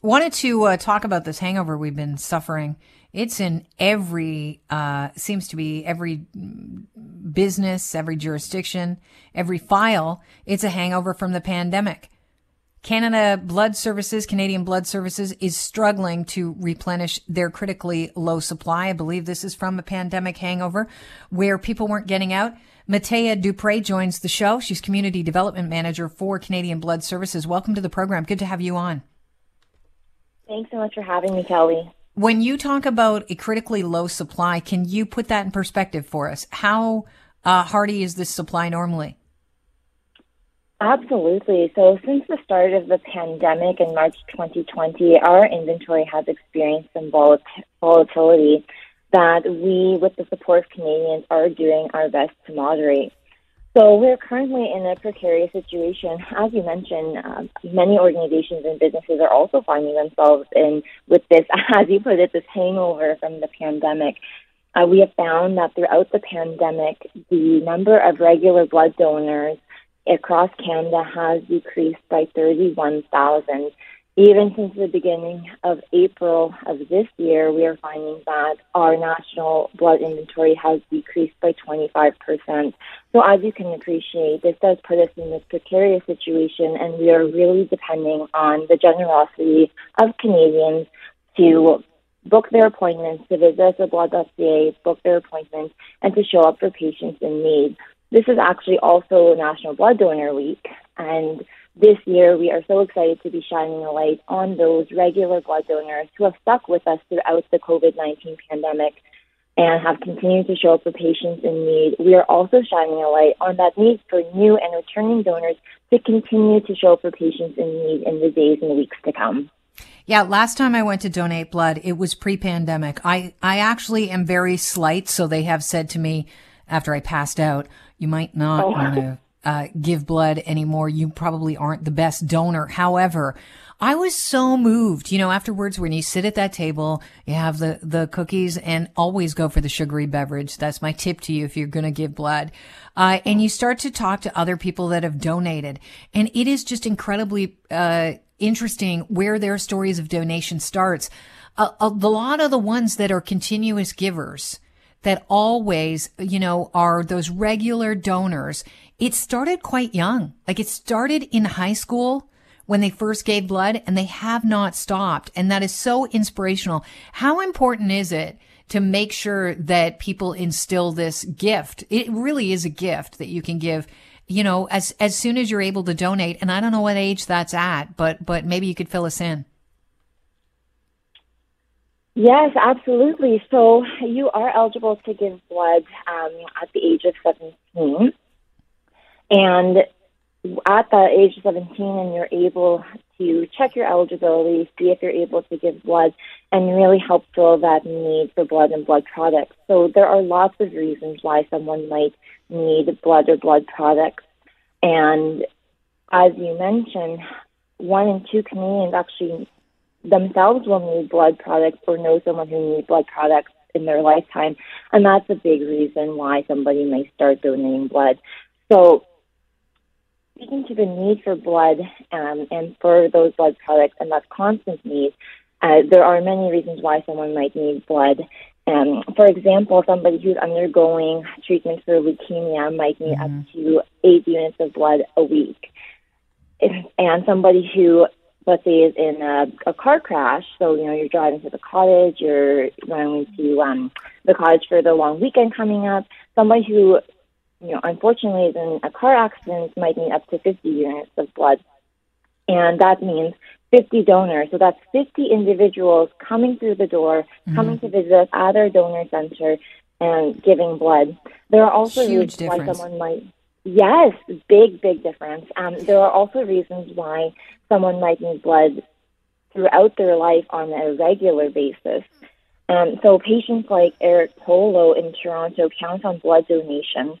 Wanted to uh, talk about this hangover we've been suffering. It's in every, uh, seems to be every business, every jurisdiction, every file. It's a hangover from the pandemic. Canada Blood Services, Canadian Blood Services is struggling to replenish their critically low supply. I believe this is from a pandemic hangover where people weren't getting out. Matea Dupre joins the show. She's Community Development Manager for Canadian Blood Services. Welcome to the program. Good to have you on. Thanks so much for having me, Kelly. When you talk about a critically low supply, can you put that in perspective for us? How uh, hardy is this supply normally? Absolutely. So, since the start of the pandemic in March 2020, our inventory has experienced some volatility that we, with the support of Canadians, are doing our best to moderate. So we're currently in a precarious situation. As you mentioned, uh, many organizations and businesses are also finding themselves in with this, as you put it, this hangover from the pandemic. Uh, we have found that throughout the pandemic, the number of regular blood donors across Canada has decreased by 31,000 even since the beginning of April of this year, we are finding that our national blood inventory has decreased by 25%. So, as you can appreciate, this does put us in this precarious situation, and we are really depending on the generosity of Canadians to book their appointments, to visit at blood.ca, book their appointments, and to show up for patients in need. This is actually also National Blood Donor Week, and this year, we are so excited to be shining a light on those regular blood donors who have stuck with us throughout the COVID 19 pandemic and have continued to show up for patients in need. We are also shining a light on that need for new and returning donors to continue to show up for patients in need in the days and weeks to come. Yeah, last time I went to donate blood, it was pre-pandemic. I, I actually am very slight, so they have said to me after I passed out, you might not oh. want to uh, give blood anymore. You probably aren't the best donor. However, I was so moved, you know, afterwards when you sit at that table, you have the, the cookies and always go for the sugary beverage. That's my tip to you if you're going to give blood. Uh, and you start to talk to other people that have donated and it is just incredibly, uh, interesting where their stories of donation starts. A, a lot of the ones that are continuous givers, that always, you know, are those regular donors. It started quite young. Like it started in high school when they first gave blood and they have not stopped. And that is so inspirational. How important is it to make sure that people instill this gift? It really is a gift that you can give you know, as as soon as you're able to donate, and I don't know what age that's at, but but maybe you could fill us in. Yes, absolutely. So you are eligible to give blood um, at the age of 17. And at the age of 17, and you're able to check your eligibility, see if you're able to give blood, and really help fill that need for blood and blood products. So there are lots of reasons why someone might need blood or blood products. And as you mentioned, one in two Canadians actually themselves will need blood products or know someone who needs blood products in their lifetime. And that's a big reason why somebody may start donating blood. So, to the need for blood um, and for those blood products and that constant need, uh, there are many reasons why someone might need blood. Um, for example, somebody who's undergoing treatment for leukemia might need mm-hmm. up to eight units of blood a week. and somebody who let's say is in a, a car crash. So, you know, you're driving to the cottage, you're going to um, the cottage for the long weekend coming up. Somebody who, you know, unfortunately a car accident might need up to 50 units of blood. And that means 50 donors. So that's 50 individuals coming through the door, mm-hmm. coming to visit us at our donor center and giving blood. There are also Huge reasons difference. why someone might Yes, big, big difference. Um, there are also reasons why someone might need blood throughout their life on a regular basis. Um, so patients like Eric Polo in Toronto count on blood donations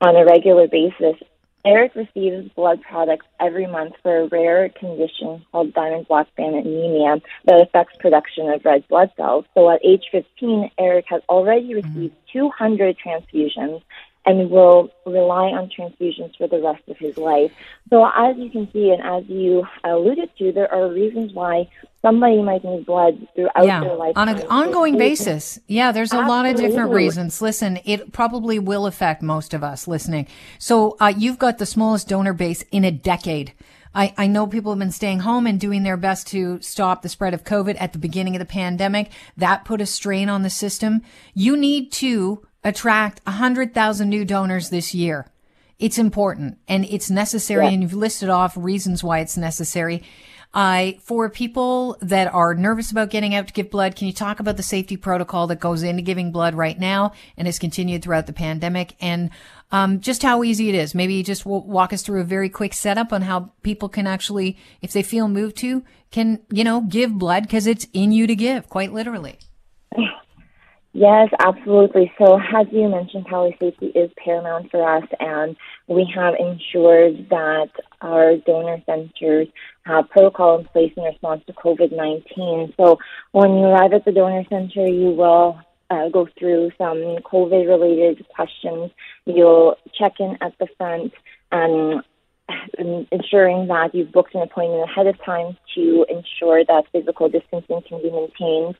on a regular basis. Eric receives blood products every month for a rare condition called Diamond-Blackfan anemia that affects production of red blood cells. So at age 15, Eric has already received mm-hmm. 200 transfusions and will rely on transfusions for the rest of his life. So, as you can see, and as you alluded to, there are reasons why somebody might need blood throughout yeah, their life on an ongoing basis. Yeah, there's a lot of different reasons. Listen, it probably will affect most of us listening. So uh, you've got the smallest donor base in a decade. I, I know people have been staying home and doing their best to stop the spread of COVID at the beginning of the pandemic. That put a strain on the system. You need to attract 100,000 new donors this year. It's important and it's necessary. Yeah. And you've listed off reasons why it's necessary. Uh, for people that are nervous about getting out to give blood, can you talk about the safety protocol that goes into giving blood right now and has continued throughout the pandemic and um, just how easy it is? Maybe just w- walk us through a very quick setup on how people can actually, if they feel moved to, can, you know, give blood because it's in you to give, quite literally. Yes, absolutely. So, as you mentioned, Kelly, safety is paramount for us, and we have ensured that our donor centers have protocol in place in response to COVID 19. So, when you arrive at the donor center, you will uh, go through some COVID related questions. You'll check in at the front and ensuring that you've booked an appointment ahead of time to ensure that physical distancing can be maintained.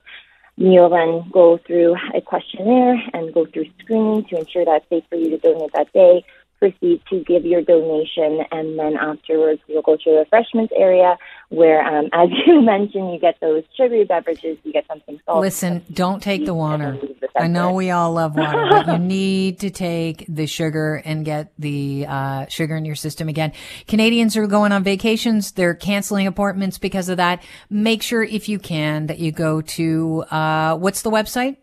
You'll then go through a questionnaire and go through screening to ensure that it's safe for you to donate that day. Proceed to give your donation, and then afterwards you'll go to the refreshments area where, um, as you mentioned, you get those sugary beverages, you get something salty. Listen, don't take the water. and then leave the I know we all love water, but you need to take the sugar and get the uh, sugar in your system again. Canadians are going on vacations. They're canceling appointments because of that. Make sure, if you can, that you go to uh, what's the website?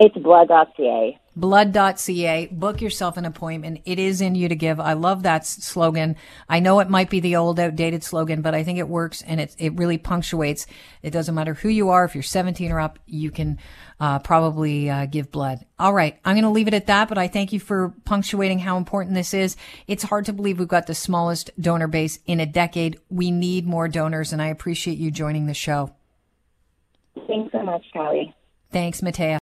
It's blood.ca. blood.ca. Book yourself an appointment. It is in you to give. I love that slogan. I know it might be the old outdated slogan, but I think it works and it, it really punctuates. It doesn't matter who you are. If you're 17 or up, you can uh, probably uh, give blood. All right. I'm going to leave it at that, but I thank you for punctuating how important this is. It's hard to believe we've got the smallest donor base in a decade. We need more donors, and I appreciate you joining the show. Thanks so much, Callie. Thanks, Matea.